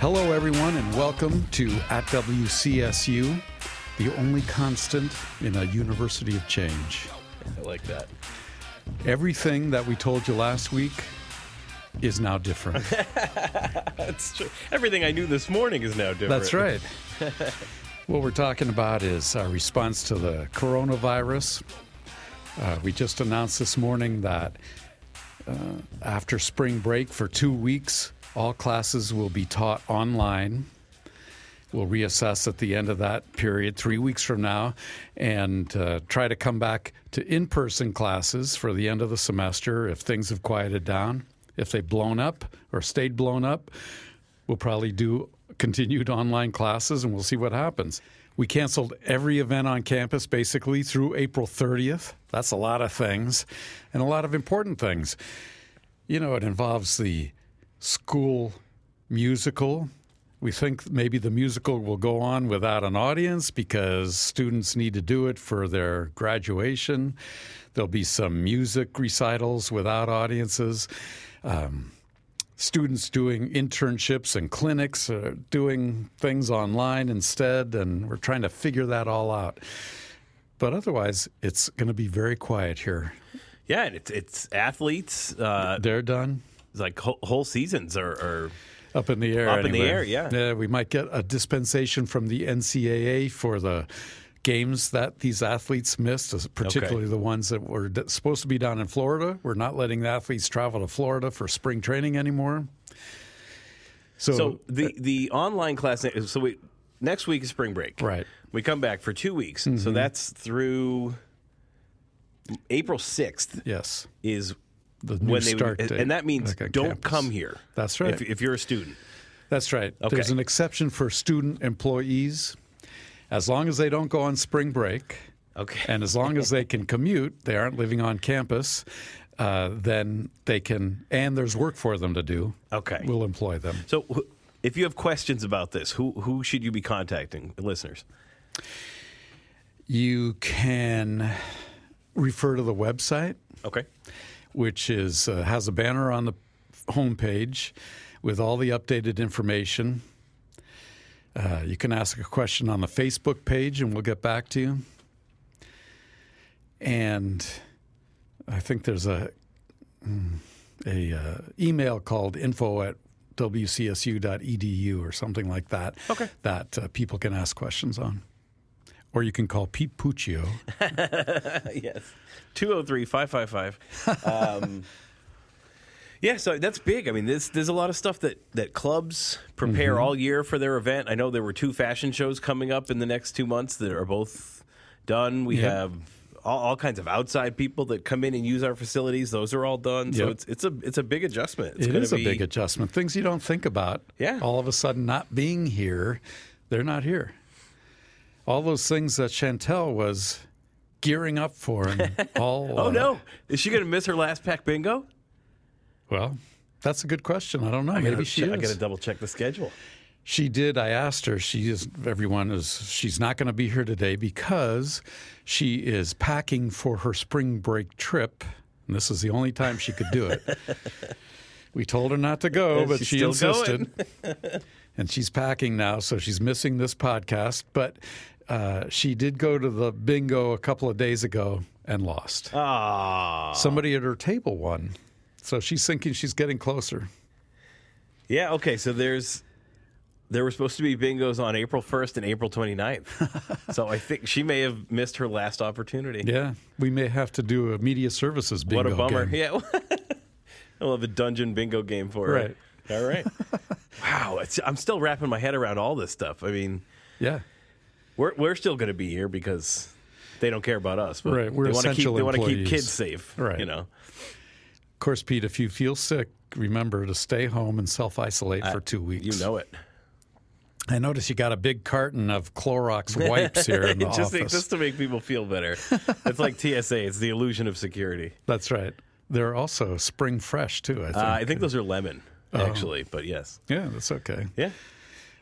Hello, everyone, and welcome to At WCSU, the only constant in a university of change. I like that. Everything that we told you last week is now different. That's true. Everything I knew this morning is now different. That's right. what we're talking about is our response to the coronavirus. Uh, we just announced this morning that uh, after spring break for two weeks, all classes will be taught online. We'll reassess at the end of that period, three weeks from now, and uh, try to come back to in person classes for the end of the semester if things have quieted down. If they've blown up or stayed blown up, we'll probably do continued online classes and we'll see what happens. We canceled every event on campus basically through April 30th. That's a lot of things and a lot of important things. You know, it involves the school musical. We think maybe the musical will go on without an audience because students need to do it for their graduation. There'll be some music recitals without audiences. Um, students doing internships and clinics, uh, doing things online instead, and we're trying to figure that all out. But otherwise, it's going to be very quiet here. Yeah, and it's it's athletes. Uh, They're done. Like whole, whole seasons are, are Up in the air. Up in the air, yeah. Yeah, we might get a dispensation from the NCAA for the games that these athletes missed, particularly the ones that were supposed to be down in Florida. We're not letting the athletes travel to Florida for spring training anymore. So, so the the online class. So we next week is spring break. Right. We come back for two weeks. Mm-hmm. So that's through April sixth yes, is the new when they start and, date, and that means like don't campus. come here. That's right. If, if you're a student. That's right. Okay. There's an exception for student employees, as long as they don't go on spring break. Okay. And as long as they can commute, they aren't living on campus, uh, then they can, and there's work for them to do. Okay. We'll employ them. So, if you have questions about this, who who should you be contacting, listeners? You can refer to the website, Okay. Which is uh, has a banner on the homepage with all the updated information. Uh, you can ask a question on the Facebook page, and we'll get back to you. And I think there's a mm, a uh, email called info at wcsu.edu or something like that. Okay. That uh, people can ask questions on. Or you can call Pete Puccio. yes. 203 555. Um, yeah, so that's big. I mean, there's, there's a lot of stuff that, that clubs prepare all year for their event. I know there were two fashion shows coming up in the next two months that are both done. We Yeah. have all, all kinds of outside people that come in and use our facilities. Those are all done. So it's it's a it's a big adjustment. It's It gonna a big adjustment. Things you don't think about. Yeah. All of a sudden, not being here, they're not here. All those things that Chantel was gearing up for, and all. Oh uh, no! Is she going to miss her last pack bingo? Well, that's a good question. I don't know. Maybe gotta she che-. I got to double check the schedule. She did. I asked her. She is. Everyone is. She's not going to be here today because she is packing for her spring break trip, and this is the only time she could do it. we told her not to go, but She's she insisted. and she's packing now, so she's missing this podcast. But uh, she did go to the bingo a couple of days ago and lost. Ah, Somebody at her table won, so she's thinking she's getting closer. yeah. Okay, so there's there were supposed to be bingos on April 1st and April 29th. so I think she may have missed her last opportunity. Yeah, we may have to do a media services bingo. what a bummer. game. Yeah. I'll have a dungeon bingo game for her. Right. All right. wow. It's, I'm still wrapping my head around all this stuff. I mean, Yeah. We're, we're still going to be here because they don't care about us. But Right, we're they wanna keep They want to keep kids safe. Right. You know. Of course, Pete, if you feel sick, remember to stay home and self isolate for two weeks. You know it. I notice you got a big carton of Clorox wipes here in the just, office. just to make people feel better. it's like TSA. It's the illusion of security. That's right. They're also spring fresh too. I think. Uh, I think those are lemon, actually. But yes. yeah, that's okay. Yeah.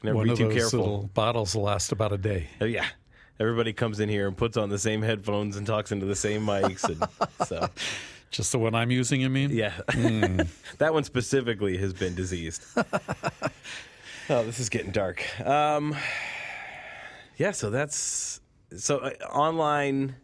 Never One be of too those careful. little bottles will last about a day. Oh, yeah. Everybody comes in here and puts on the same headphones and talks into the same mics. And so, Just the one I'm using, you mean? yeah. Hmm. that one specifically has been diseased. Oh, this is getting dark. Um, yeah, so that's so uh, online.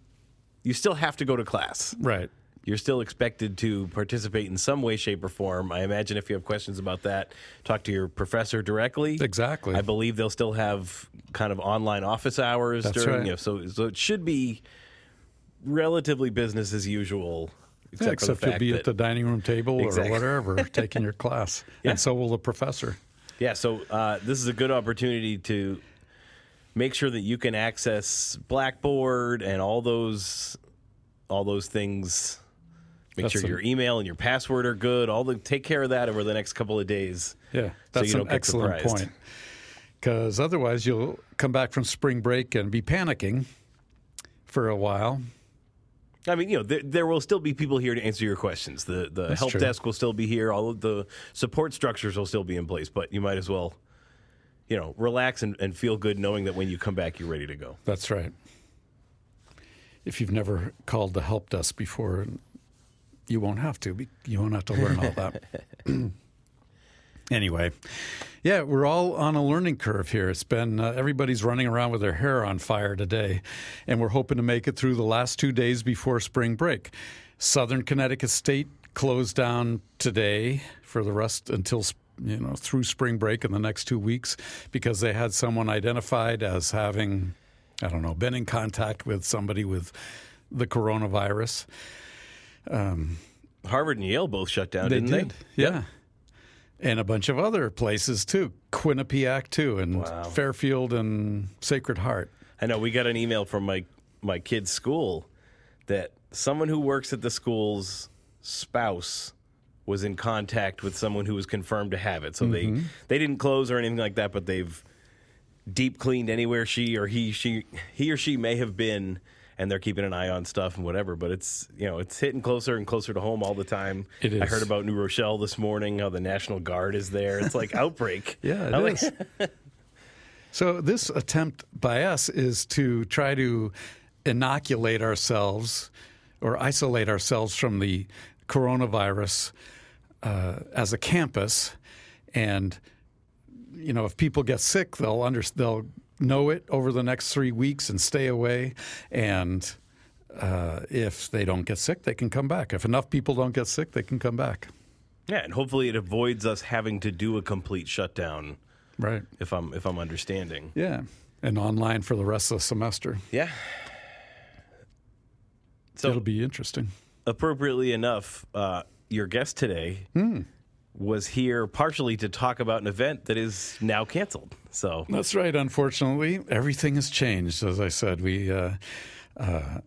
You still have to go to class. Right. You're still expected to participate in some way, shape, or form. I imagine if you have questions about that, talk to your professor directly. Exactly. I believe they'll still have kind of online office hours That's during. right. You know, so so it should be relatively business as usual. Except, Yeah, except you'll be at the dining room table Exactly. or whatever taking your class. Yeah. And so will the professor. Yeah, so uh, this is a good opportunity to make sure that you can access Blackboard and all those all those things. Make That's sure your email and your password are good. All the take care of that over the next couple of days. Yeah, So that's you an excellent surprised. point. Because otherwise, you'll come back from spring break and be panicking for a while. I mean, you know, there, there will still be people here to answer your questions. The the That's help true. desk will still be here. All of the support structures will still be in place. But you might as well, you know, relax and, and feel good knowing that when you come back, you're ready to go. That's right. If you've never called the help desk before, you won't have to. You won't have to learn all that. anyway, yeah, we're all on a learning curve here. It's been uh, everybody's running around with their hair on fire today, and we're hoping to make it through the last two days before spring break. Southern Connecticut State closed down today for the rest until you know through spring break in the next two weeks because they had someone identified as having I don't know been in contact with somebody with the coronavirus. Harvard and Yale both shut down, They didn't did, yeah. And a bunch of other places too, Quinnipiac too, and Wow. Fairfield and Sacred Heart. I know we got an email from my my kid's school that someone who works at the school's spouse was in contact with someone who was confirmed to have it. So Mm-hmm. they they didn't close or anything like that, but they've deep cleaned anywhere she or he she he or she may have been and they're keeping an eye on stuff and whatever, but it's you know, it's hitting closer and closer to home all the time. It I heard about New Rochelle this morning, how the National Guard is there. It's like outbreak. Yeah, it I'm like, is. so this attempt by us is to try to inoculate ourselves or isolate ourselves from the coronavirus uh, as a campus, and you know if people get sick, they'll under, they'll know it over the next three weeks and stay away, and uh, if they don't get sick, they can come back. If enough people don't get sick, they can come back. Yeah, and hopefully it avoids us having to do a complete shutdown. Right. if I'm if I'm understanding. Yeah. And online for the rest of the semester. Yeah. So It'll be interesting. appropriately enough, uh, your guest today was here partially to talk about an event that is now canceled. So That's right. Unfortunately, everything has changed. As I said, we, uh, uh,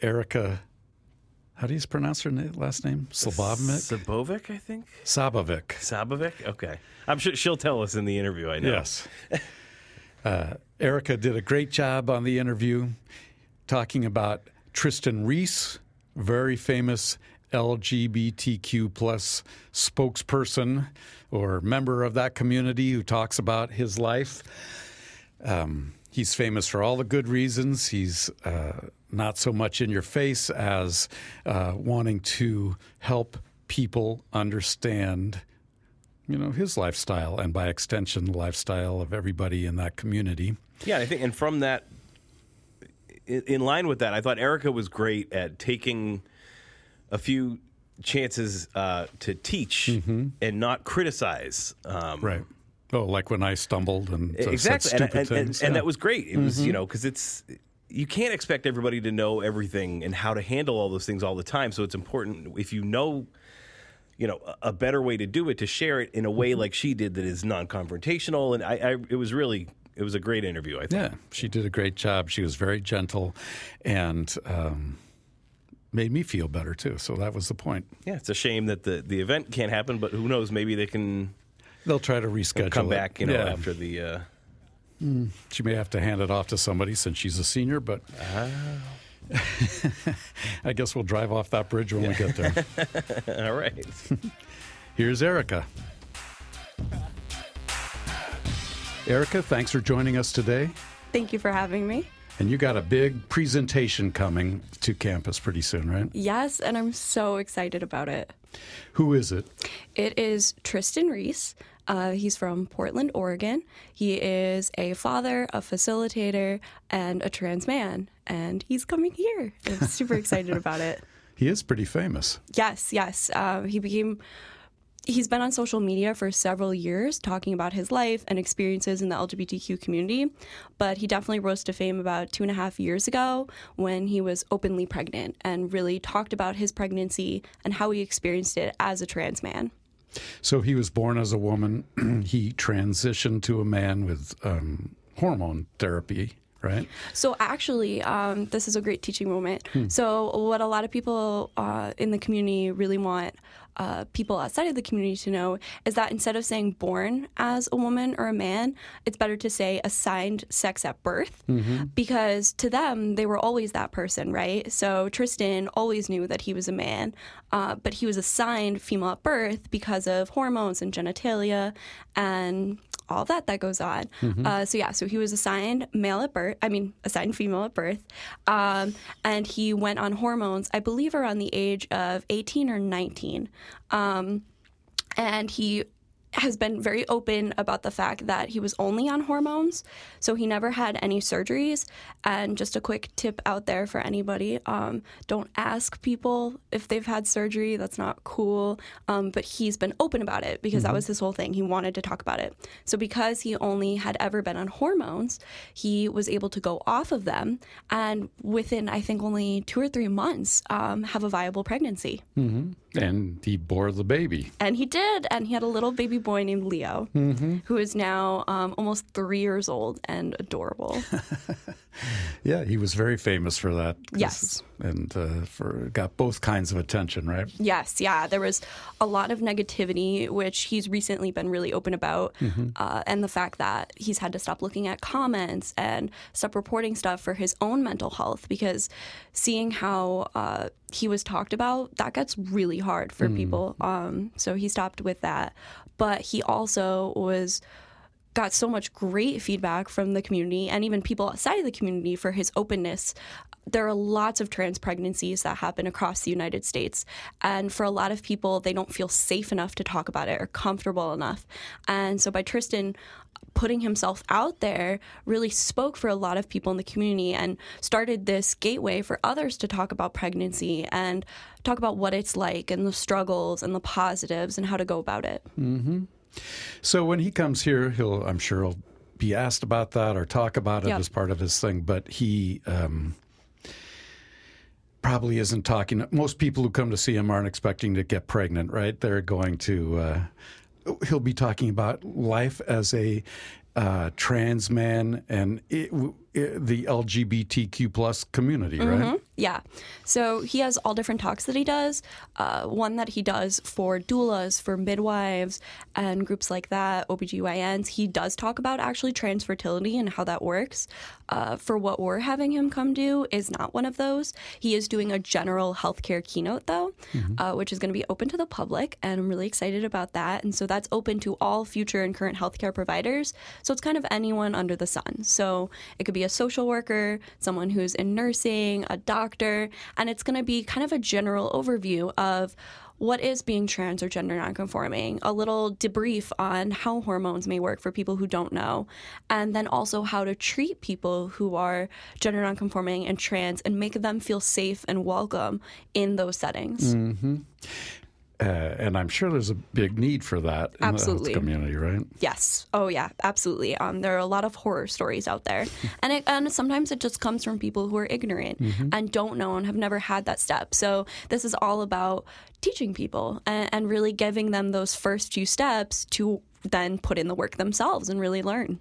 Erica, how do you pronounce her na- last name? Slobovnik? Sabovic, I think. Sabovic. Sabovic. Okay, I'm sure she'll tell us in the interview. I know. Yes. Uh, Erica did a great job on the interview talking about Trystan Reese, very famous LGBTQ plus spokesperson or member of that community who talks about his life. Um, he's famous for all the good reasons. He's uh, not so much in your face as uh, wanting to help people understand you know his lifestyle and by extension the lifestyle of everybody in that community Yeah, I think, and from that, in, in line with that, I thought Erica was great at taking a few chances uh, to teach and not criticize. Um, right oh like when i stumbled and uh, exactly, and, stupid and, and, things and Yeah. that was great. It was you know because it's you can't expect everybody to know everything and how to handle all those things all the time. So it's important if you know. You know, a- a better way to do it to share it in a way like she did that is non-confrontational, and I, I it was really it was a great interview. I think. yeah she did a great job she was very gentle and um, made me feel better too so that was the point Yeah, it's a shame that the, the event can't happen, but who knows? Maybe they can they'll try to reschedule come it. back, you know, Yeah. after the. Uh, she may have to hand it off to somebody since she's a senior but Ah. i guess we'll drive off that bridge when we get there all right. Here's Erica. Erica, thanks for joining us today. Thank you for having me. And you got a big presentation coming to campus pretty soon, right? Yes, and I'm so excited about it. Who is it? It is Trystan Reese. Uh, he's from Portland, Oregon. He is a father, a facilitator, and a trans man. And he's coming here. I'm super excited about it. He is pretty famous. Yes, yes. Uh, he became. He's been on social media for several years talking about his life and experiences in the LGBTQ community, but he definitely rose to fame about two and a half years ago when he was openly pregnant and really talked about his pregnancy and how he experienced it as a trans man. So he was born as a woman. he transitioned to a man with um, hormone therapy, right? So actually, um, this is a great teaching moment. Hmm. So what a lot of people uh, in the community really want uh, people outside of the community to know is that instead of saying born as a woman or a man, it's better to say assigned sex at birth Mm-hmm. because to them they were always that person, right? So Trystan always knew that he was a man, uh, but he was assigned female at birth because of hormones and genitalia and all that that goes on. Uh, so yeah, so he was assigned male at birth. I mean, assigned female at birth, um, and he went on hormones. I believe around the age of eighteen or nineteen, um, and he has been very open about the fact that he was only on hormones, so he never had any surgeries. And just a quick tip out there for anybody um, don't ask people if they've had surgery, that's not cool. Um, but he's been open about it because that was his whole thing. He wanted to talk about it. So, because he only had ever been on hormones, he was able to go off of them and within, I think, only two or three months, um, have a viable pregnancy. And he bore the baby. And he did. And he had a little baby boy named Leo, who is now um, almost three years old and adorable. Yeah, he was very famous for that. Yes. And uh, for got both kinds of attention, right? yes, yeah. There was a lot of negativity, which he's recently been really open about. Uh, and the fact that he's had to stop looking at comments and stop reporting stuff for his own mental health because seeing how uh, he was talked about, that gets really hard for people. Um, so he stopped with that. But he also was got so much great feedback from the community and even people outside of the community for his openness. There are lots of trans pregnancies that happen across the United States. And for a lot of people, they don't feel safe enough to talk about it or comfortable enough. And so by Trystan putting himself out there really spoke for a lot of people in the community and started this gateway for others to talk about pregnancy and talk about what it's like and the struggles and the positives and how to go about it. So when he comes here, he'll I'm sure he'll be asked about that or talk about it Yep. as part of his thing. But he um, probably isn't talking. Most people who come to see him aren't expecting to get pregnant, right? They're going to. Uh, he'll be talking about life as a uh, trans man and it, it, the LGBTQ plus community, right? Yeah. So he has all different talks that he does. Uh, one that he does for doulas, for midwives, and groups like that, OBGYNs. He does talk about actually trans fertility and how that works. Uh, for what we're having him come do is not one of those. He is doing a general healthcare keynote, though, uh, which is going to be open to the public. And I'm really excited about that. And so that's open to all future and current healthcare providers. So it's kind of anyone under the sun. So it could be a social worker, someone who's in nursing, a doctor, and it's going to be kind of a general overview of what is being trans or gender nonconforming, a little debrief on how hormones may work for people who don't know, and then also how to treat people who are gender nonconforming and trans and make them feel safe and welcome in those settings. Mm-hmm. Uh, and I'm sure there's a big need for that in Absolutely. the community, right? Yes. Oh, yeah. Absolutely. Um, there are a lot of horror stories out there, and it, and sometimes it just comes from people who are ignorant and don't know and have never had that step. So this is all about teaching people and, and really giving them those first few steps to then put in the work themselves and really learn.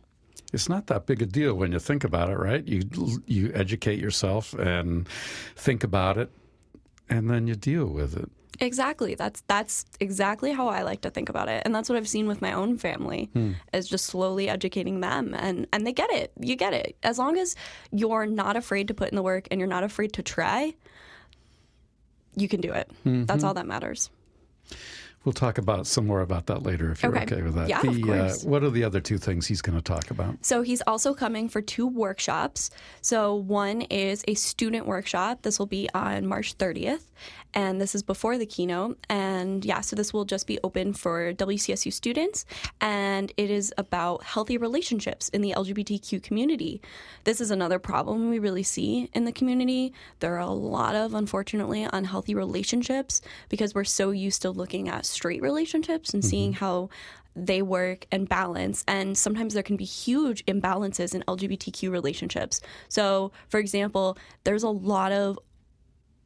It's not that big a deal when you think about it, right? You you educate yourself and think about it, and then you deal with it. Exactly. That's that's exactly how I like to think about it, and that's what I've seen with my own family hmm. is just slowly educating them, and and they get it. You get it as long as you're not afraid to put in the work and you're not afraid to try. You can do it. Mm-hmm. That's all that matters. We'll talk about some more about that later if you're okay, Okay. with that. Yeah, the, of course. Uh, what are the other two things he's going to talk about? So he's also coming for two workshops. So one is a student workshop. This will be on March 30th, and this is before the keynote. And yeah, so this will just be open for WCSU students, and it is about healthy relationships in the LGBTQ community. This is another problem we really see in the community. There are a lot of, unfortunately, unhealthy relationships because we're so used to looking at straight relationships and seeing how they work and balance. And sometimes there can be huge imbalances in LGBTQ relationships. So, for example, there's a lot of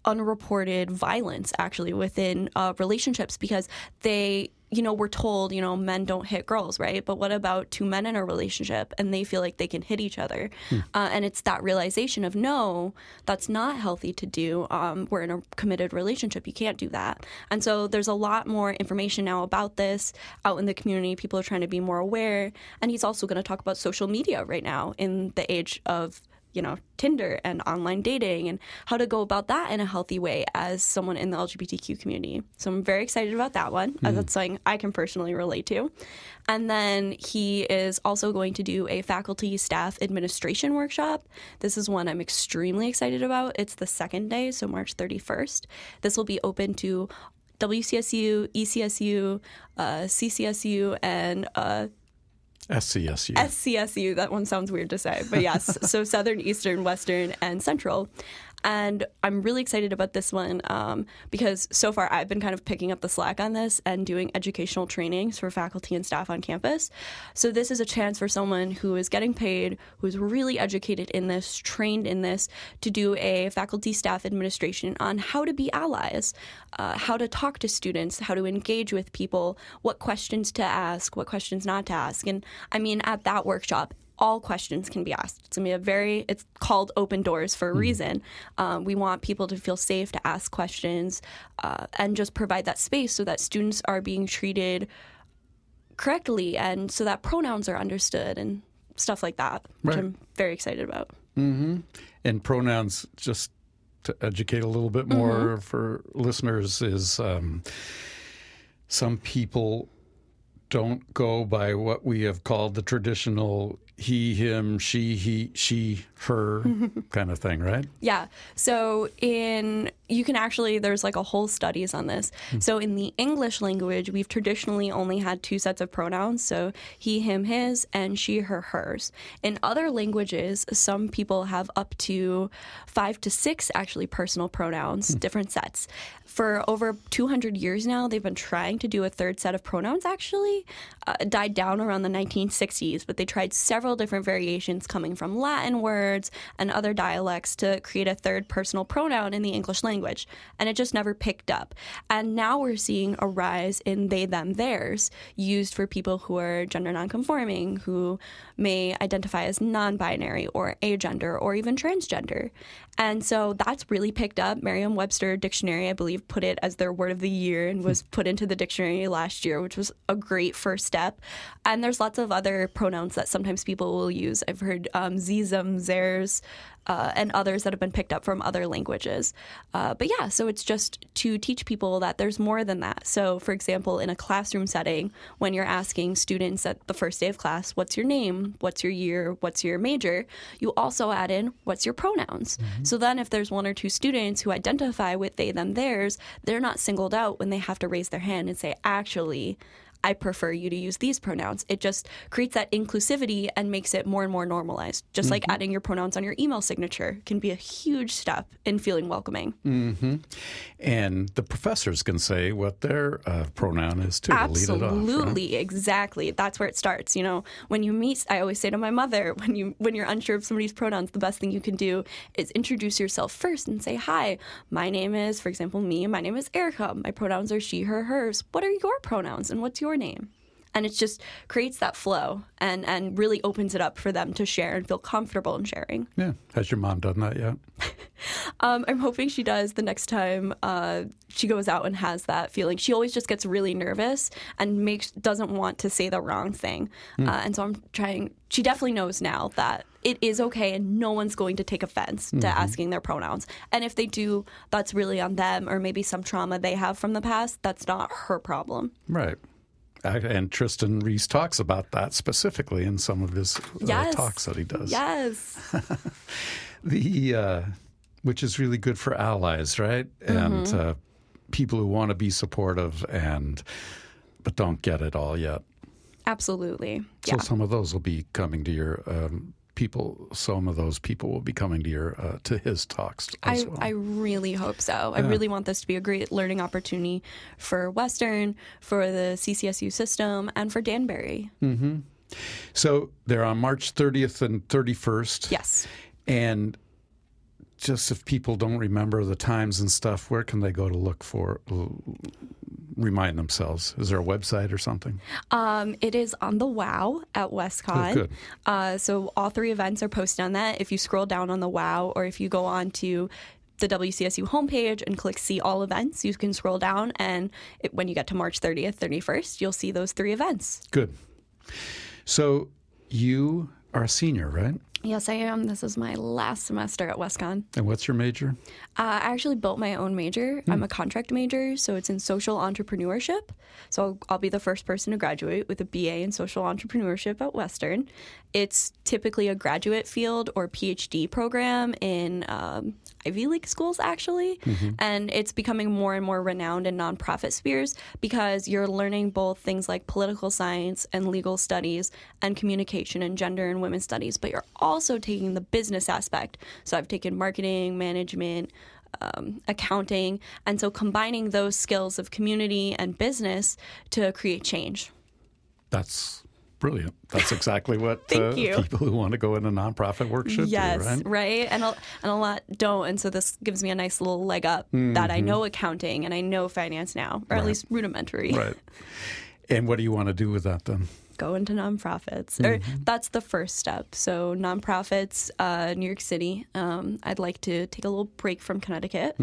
unreported violence actually within uh, relationships because they you know we're told you know men don't hit girls right? But what about two men in a relationship and they feel like they can hit each other? Uh, and it's that realization of no that's not healthy to do um, we're in a committed relationship. You can't do that. And so there's a lot more information now about this out in the community. People are trying to be more aware. And he's also going to talk about social media right now in the age of you know, Tinder and online dating and how to go about that in a healthy way as someone in the LGBTQ community. So I'm very excited about that one, as that's something I can personally relate to. And then he is also going to do a faculty staff administration workshop. This is one I'm extremely excited about. It's the second day, so March 31st. This will be open to WCSU, ECSU, uh, CCSU, and uh, SCSU. SCSU. That one sounds weird to say, but yes. so Southern, Eastern, Western, and Central. And I'm really excited about this one um, because so far I've been kind of picking up the slack on this and doing educational trainings for faculty and staff on campus. So this is a chance for someone who is getting paid, who is really educated in this, trained in this, to do a faculty staff administration on how to be allies, uh, how to talk to students, how to engage with people, what questions to ask, what questions not to ask. And I mean, at that workshop, all questions can be asked. It's a very. It's called open doors for a reason. Um, we want people to feel safe to ask questions uh, and just provide that space so that students are being treated correctly and so that pronouns are understood and stuff like that, which Right. I'm very excited about. and pronouns, just to educate a little bit more for listeners, is um, some people don't go by what we have called the traditional he, him, she, he, she, her kind of thing, right? Yeah. So in you can actually there's like a whole studies on this. Hmm. So in the English language, we've traditionally only had two sets of pronouns, so he, him, his and she, her, hers. In other languages, some people have up to 5 to 6 actually personal pronouns, hmm. different sets. For over 200 years now, they've been trying to do a third set of pronouns actually. Uh, died down around the 1960s, but they tried several different variations coming from Latin words and other dialects to create a third personal pronoun in the English language. And it just never picked up. And now we're seeing a rise in they, them, theirs used for people who are gender nonconforming, who may identify as non binary or agender or even transgender. And so that's really picked up. Merriam Webster Dictionary, I believe, put it as their word of the year and was put into the dictionary last year, which was a great first step. And there's lots of other pronouns that sometimes people will use. I've heard um, ze, them, theirs, uh, and others that have been picked up from other languages. Uh, but yeah, so it's just to teach people that there's more than that. So, for example, in a classroom setting, when you're asking students at the first day of class, what's your name? What's your year? What's your major? You also add in, what's your pronouns? So then, if there's one or two students who identify with they, them, theirs, they're not singled out when they have to raise their hand and say, actually, I prefer you to use these pronouns. It just creates that inclusivity and makes it more and more normalized. Just like adding your pronouns on your email signature can be a huge step in feeling welcoming. And the professors can say what their uh, pronoun is too. to lead it off, right? Absolutely, exactly. That's where it starts. You know, when you meet, I always say to my mother, when you when you're unsure of somebody's pronouns, the best thing you can do is introduce yourself first and say, "Hi, my name is, for example, me. My name is Erica. My pronouns are she, her, hers. What are your pronouns, and what's your name?" and it just creates that flow and and really opens it up for them to share and feel comfortable in sharing. Yeah. Has your mom done that yet? Um, I'm hoping she does the next time uh, she goes out and has that feeling. She always just gets really nervous and makes doesn't want to say the wrong thing, uh, and so I'm trying. She definitely knows now that it is okay and no one's going to take offense to asking their pronouns. And if they do, that's really on them or maybe some trauma they have from the past. That's not her problem. Right. And Trystan Reese talks about that specifically in some of his uh, Yes. talks that he does. Yes. The uh, which is really good for allies, right? And Mm-hmm. uh, people who want to be supportive and but don't get it all yet. Absolutely. So Yeah. some of those will be coming to your um, people. Some of those people will be coming to your uh, to his talks as I, well. I really hope so. I really want this to be a great learning opportunity for Western, for the CSCU system, and for Danbury. so they're on March 30th and 31st. Yes. And just if people don't remember the times and stuff, where can they go to look for, remind themselves? Is there a website or something? Um, it is on the WOW at WestConn. Oh, good. Uh, so all three events are posted on that. If you scroll down on the WOW, or if you go on to the WCSU homepage and click see all events, you can scroll down, and it, when you get to March 30th, 31st, you'll see those three events. Good. So you are a senior, right? Yes, I am. This is my last semester at WestConn. And what's your major? Uh, I actually built my own major. I'm a contract major, so it's in social entrepreneurship. So I'll, I'll be the first person to graduate with a BA in social entrepreneurship at Western. It's typically a graduate field or PhD program in um, Ivy League schools, actually. And it's becoming more and more renowned in nonprofit spheres because you're learning both things like political science and legal studies and communication and gender and women's studies, but you're also taking the business aspect. So I've taken marketing, management, um, accounting, and so combining those skills of community and business to create change. That's brilliant. That's exactly what Thank uh, you. people who want to go into nonprofit work should yes, do, right? And a, and a lot don't, and so this gives me a nice little leg up that I know accounting and I know finance now, or at least rudimentary. Right. And what do you want to do with that then? Go into nonprofits, or that's the first step. So nonprofits, uh, New York City. Um, I'd like to take a little break from Connecticut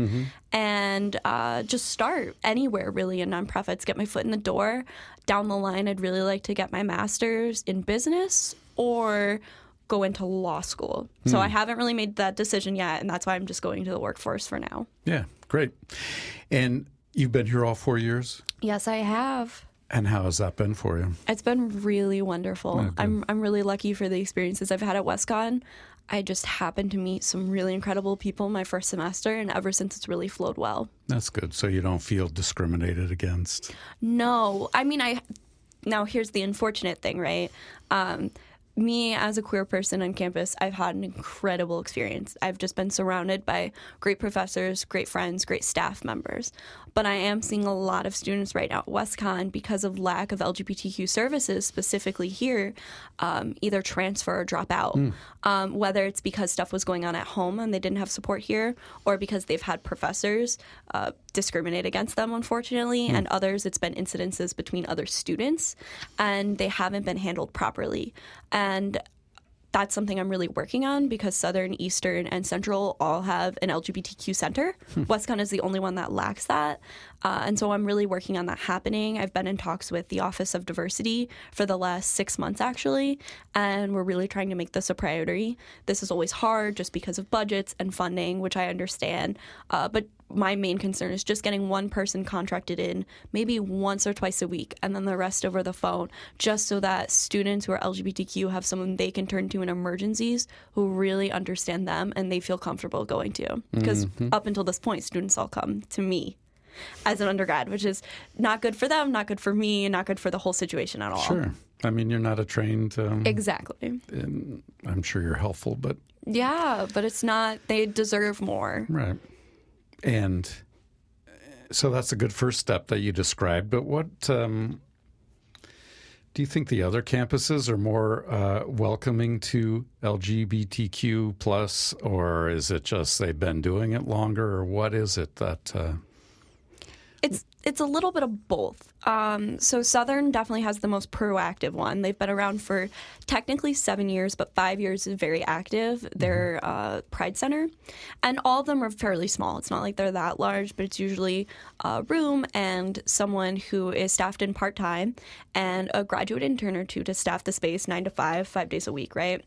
and uh, just start anywhere really in nonprofits. Get my foot in the door. Down the line, I'd really like to get my master's in business or go into law school. So I haven't really made that decision yet, and that's why I'm just going to the workforce for now. Yeah, great. And you've been here all four years? Yes, I have. And how has that been for you? It's been really wonderful. I'm I'm really lucky for the experiences I've had at WestConn. I just happened to meet some really incredible people my first semester, and ever since it's really flowed well. That's good. So you don't feel discriminated against. No, I mean I. Now here's the unfortunate thing, right? Um, me as a queer person on campus, I've had an incredible experience. I've just been surrounded by great professors, great friends, great staff members. But I am seeing a lot of students right now at WestConn because of lack of LGBTQ services, specifically here, um, either transfer or drop out. Um, whether it's because stuff was going on at home and they didn't have support here, or because they've had professors uh, discriminate against them, unfortunately, and others it's been incidences between other students, and they haven't been handled properly. And that's something I'm really working on because Southern, Eastern, and Central all have an LGBTQ center. WestConn is the only one that lacks that. Uh, and so I'm really working on that happening. I've been in talks with the Office of Diversity for the last six months, actually, and we're really trying to make this a priority. This is always hard just because of budgets and funding, which I understand. Uh, but my main concern is just getting one person contracted in maybe once or twice a week and then the rest over the phone just so that students who are lgbtq have someone they can turn to in emergencies who really understand them and they feel comfortable going to because up until this point students all come to me as an undergrad which is not good for them not good for me and not good for the whole situation at all Sure. I mean, you're not a trained. Um, exactly and I'm sure you're helpful, but yeah but it's not they deserve more right. And so that's a good first step that you described. But what um, do you think the other campuses are more uh, welcoming to LGBTQ plus, or is it just they've been doing it longer, or what is it that? Uh, it's it's a little bit of both. Um, so Southern definitely has the most proactive one. They've been around for technically seven years, but five years is very active. Their uh, Pride Center, and all of them are fairly small. It's not like they're that large, but it's usually a room and someone who is staffed in part time, and a graduate intern or two to staff the space nine to five, five days a week, right?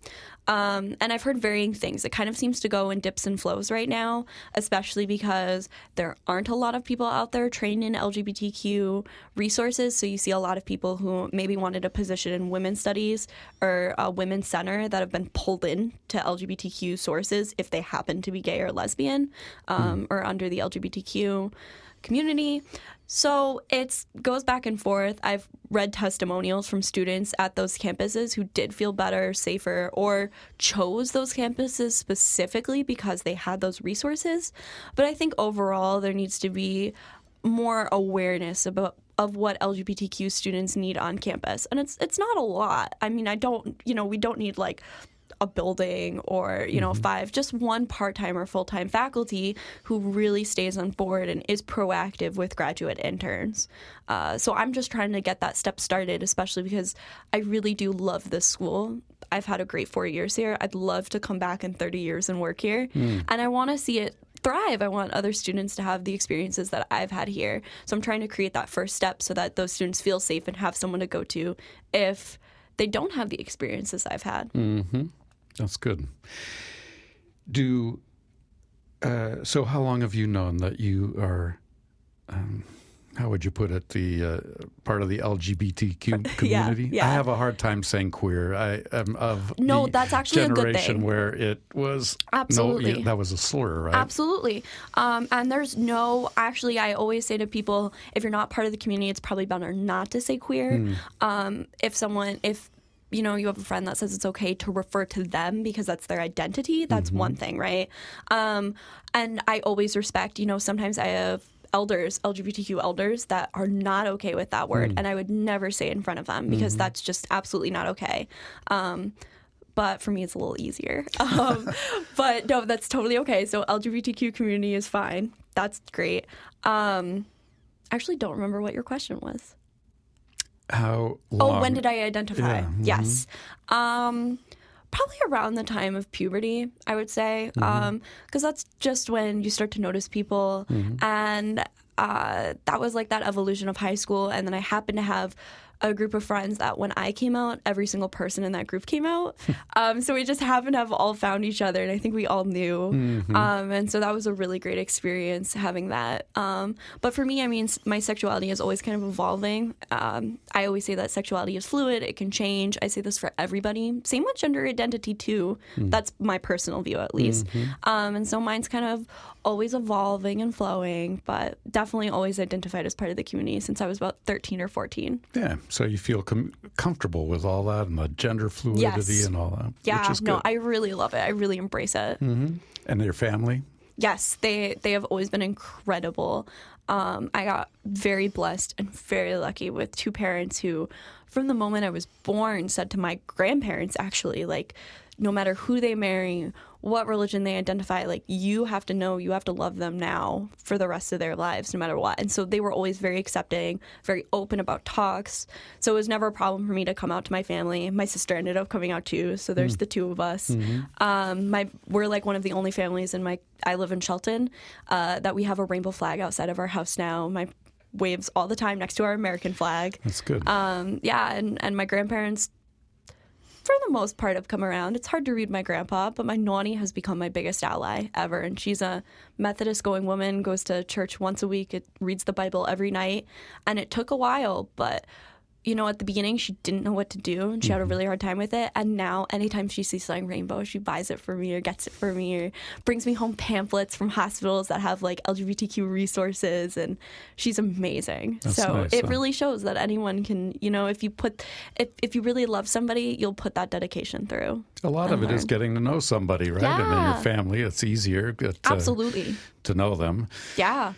Um, and I've heard varying things. It kind of seems to go in dips and flows right now, especially because there aren't a lot of people out there trained in LGBTQ resources. So you see a lot of people who maybe wanted a position in women's studies or a women's center that have been pulled in to LGBTQ sources if they happen to be gay or lesbian um, or under the LGBTQ community. So it goes back and forth. I've read testimonials from students at those campuses who did feel better, safer, or chose those campuses specifically because they had those resources. But I think overall there needs to be more awareness about of what LGBTQ students need on campus. And it's it's not a lot. I mean, I don't, you know, we don't need like a building or you know Mm-hmm. five just one part-time or full-time faculty who really stays on board and is proactive with graduate interns uh, so i'm just trying to get that step started especially because i really do love this school i've had a great four years here i'd love to come back in 30 years and work here Hmm. and i want to see it thrive. I want other students to have the experiences that I've had here. So I'm trying to create that first step so that those students feel safe and have someone to go to if they don't have the experiences I've had. That's good. Do uh, so? How long have you known that you are? Um, how would you put it? The uh, part of the LGBTQ community. yeah. I have a hard time saying queer. I am of No, the that's actually a good generation thing. where it was Absolutely. No, that was a slur, right? Absolutely. Um, and there's no, actually, I always say to people if you're not part of the community, it's probably better not to say queer. Um, if someone, if you know, you have a friend that says it's okay to refer to them because that's their identity, that's one thing, right? Um, and I always respect, you know, sometimes I have elders, LGBTQ elders, that are not okay with that word. And I would never say it in front of them because that's just absolutely not okay. Um, but for me, it's a little easier. Um, but no, that's totally okay. So LGBTQ community is fine. That's great. Um, actually, don't remember what your question was. How long? Oh, when did I identify? Yeah, mhm. Yes. Um, probably around the time of puberty, I would say, Mm-hmm. because that's just when you start to notice people, and uh, that was like that evolution of high school. And then I happened to have a group of friends that when I came out, every single person in that group came out. um, so we just happened to have all found each other, and I think we all knew. Mm-hmm. Um, and so that was a really great experience having that. Um, but for me, I mean, my sexuality is always kind of evolving. Um, I always say that sexuality is fluid; it can change. I say this for everybody. Same with gender identity too. That's my personal view, at least. Um, and so mine's kind of always evolving and flowing, but definitely always identified as part of the community since I was about thirteen or fourteen. Yeah. So you feel com- comfortable with all that and the gender fluidity Yes. and all that. Yeah, Which is no. I really love it. I really embrace it. and your family. yes, they they have always been incredible. Um, I got very blessed and very lucky with two parents who, from the moment I was born, said to my grandparents actually like, no matter who they marry, what religion they identify, like you have to know, you have to love them now for the rest of their lives, no matter what. And so they were always very accepting, very open about talks. So it was never a problem for me to come out to my family. My sister ended up coming out too. So there's the two of us. Um, my we're like one of the only families in my. I live in Shelton uh, that we have a rainbow flag outside of our house now. My waves all the time next to our American flag. That's good. Um, yeah, and, and my grandparents, for the most part, have come around. It's hard to read my grandpa, but my nanny has become my biggest ally ever. And she's a Methodist going woman, goes to church once a week, it reads the Bible every night. And it took a while, but you know, at the beginning, she didn't know what to do and she had a mm-hmm. really hard time with it. And now, anytime she sees something rainbow, she buys it for me or gets it for me or brings me home pamphlets from hospitals that have like LGBTQ resources. And she's amazing. That's so nice, it huh? really shows that anyone can, you know, if you put, if, if you really love somebody, you'll put that dedication through. a lot of it is getting to know somebody, right? Yeah. And then your family, it's easier Absolutely. to know them. Yeah.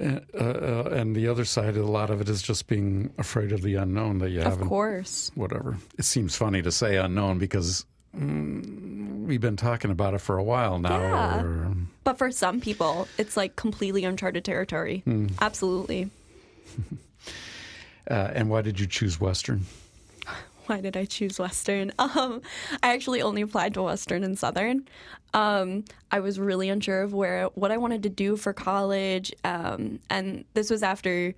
Uh, uh, and the other side, a lot of it is just being afraid of the unknown that you Of haven't. course. Whatever. It seems funny to say unknown because mm, we've been talking about it for a while now. Yeah. or- But for some people, it's like completely uncharted territory. Hmm. Absolutely. Uh, and why did you choose Western? why did I choose Western? Um, I actually only applied to Western and Southern. Um, I was really unsure of where what I wanted to do for college, um, and this was after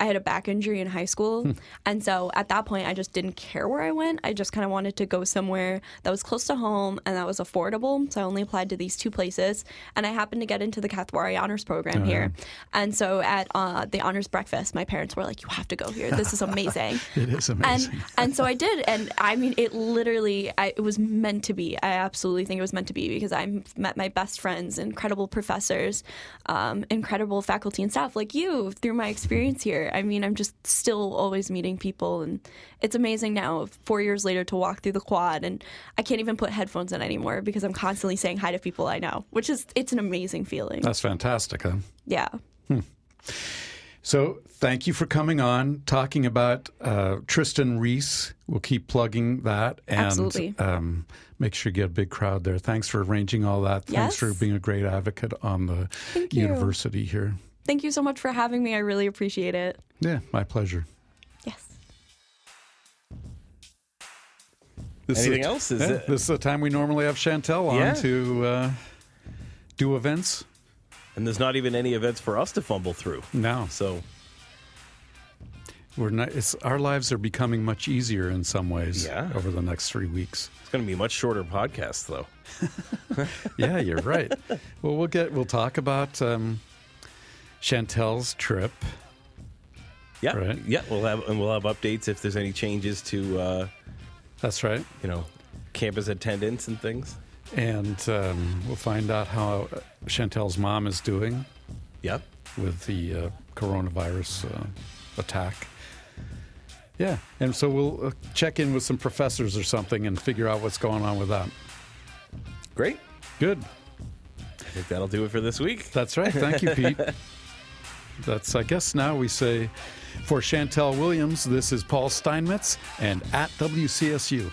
I had a back injury in high school. Hmm. and so at that point, I just didn't care where I went. I just kind of wanted to go somewhere that was close to home and that was affordable. So I only applied to these two places. And I happened to get into the Kathwari Honors Program here. And so at uh, the Honors Breakfast, my parents were like, You have to go here. This is amazing. It is and amazing. and so I did, and I mean, it literally, I, it was meant to be. I absolutely think it was meant to be because I met my best friends, incredible professors, um, incredible faculty and staff like you through my experience here. I mean, I'm just still always meeting people, and it's amazing now, four years later, to walk through the quad, and I can't even put headphones in anymore because I'm constantly saying hi to people I know, which is it's an amazing feeling. That's fantastic, huh? yeah. So thank you for coming on, talking about uh, Trystan Reese. We'll keep plugging that and Um, make sure you get a big crowd there. Thanks for arranging all that. Thanks for being a great advocate on the Thank you. university here. Thank you so much for having me. I really appreciate it. Yeah, my pleasure. Yes. This Anything is, else? Is yeah, it- this is the time we normally have Chantel on Yeah. to uh, do events. And there's not even any events for us to fumble through. No, So we're not. It's our lives are becoming much easier in some ways. Yeah. over the next three weeks. it's going to be a much shorter podcast, though. yeah, you're right. well, we'll get we'll talk about um, Chantel's trip. Yeah, Right. yeah. We'll have and we'll have updates if there's any changes to uh, That's right, you know campus attendance and things. and um, we'll find out how Chantel's mom is doing Yep. with the uh, coronavirus uh, attack. Yeah, and so we'll uh, check in with some professors or something and figure out what's going on with that. Great. Good. I think that'll do it for this week. That's right. Thank you, Pete. That's, I guess, now we say for Chantel Williams, this is Paul Steinmetz and at WCSU.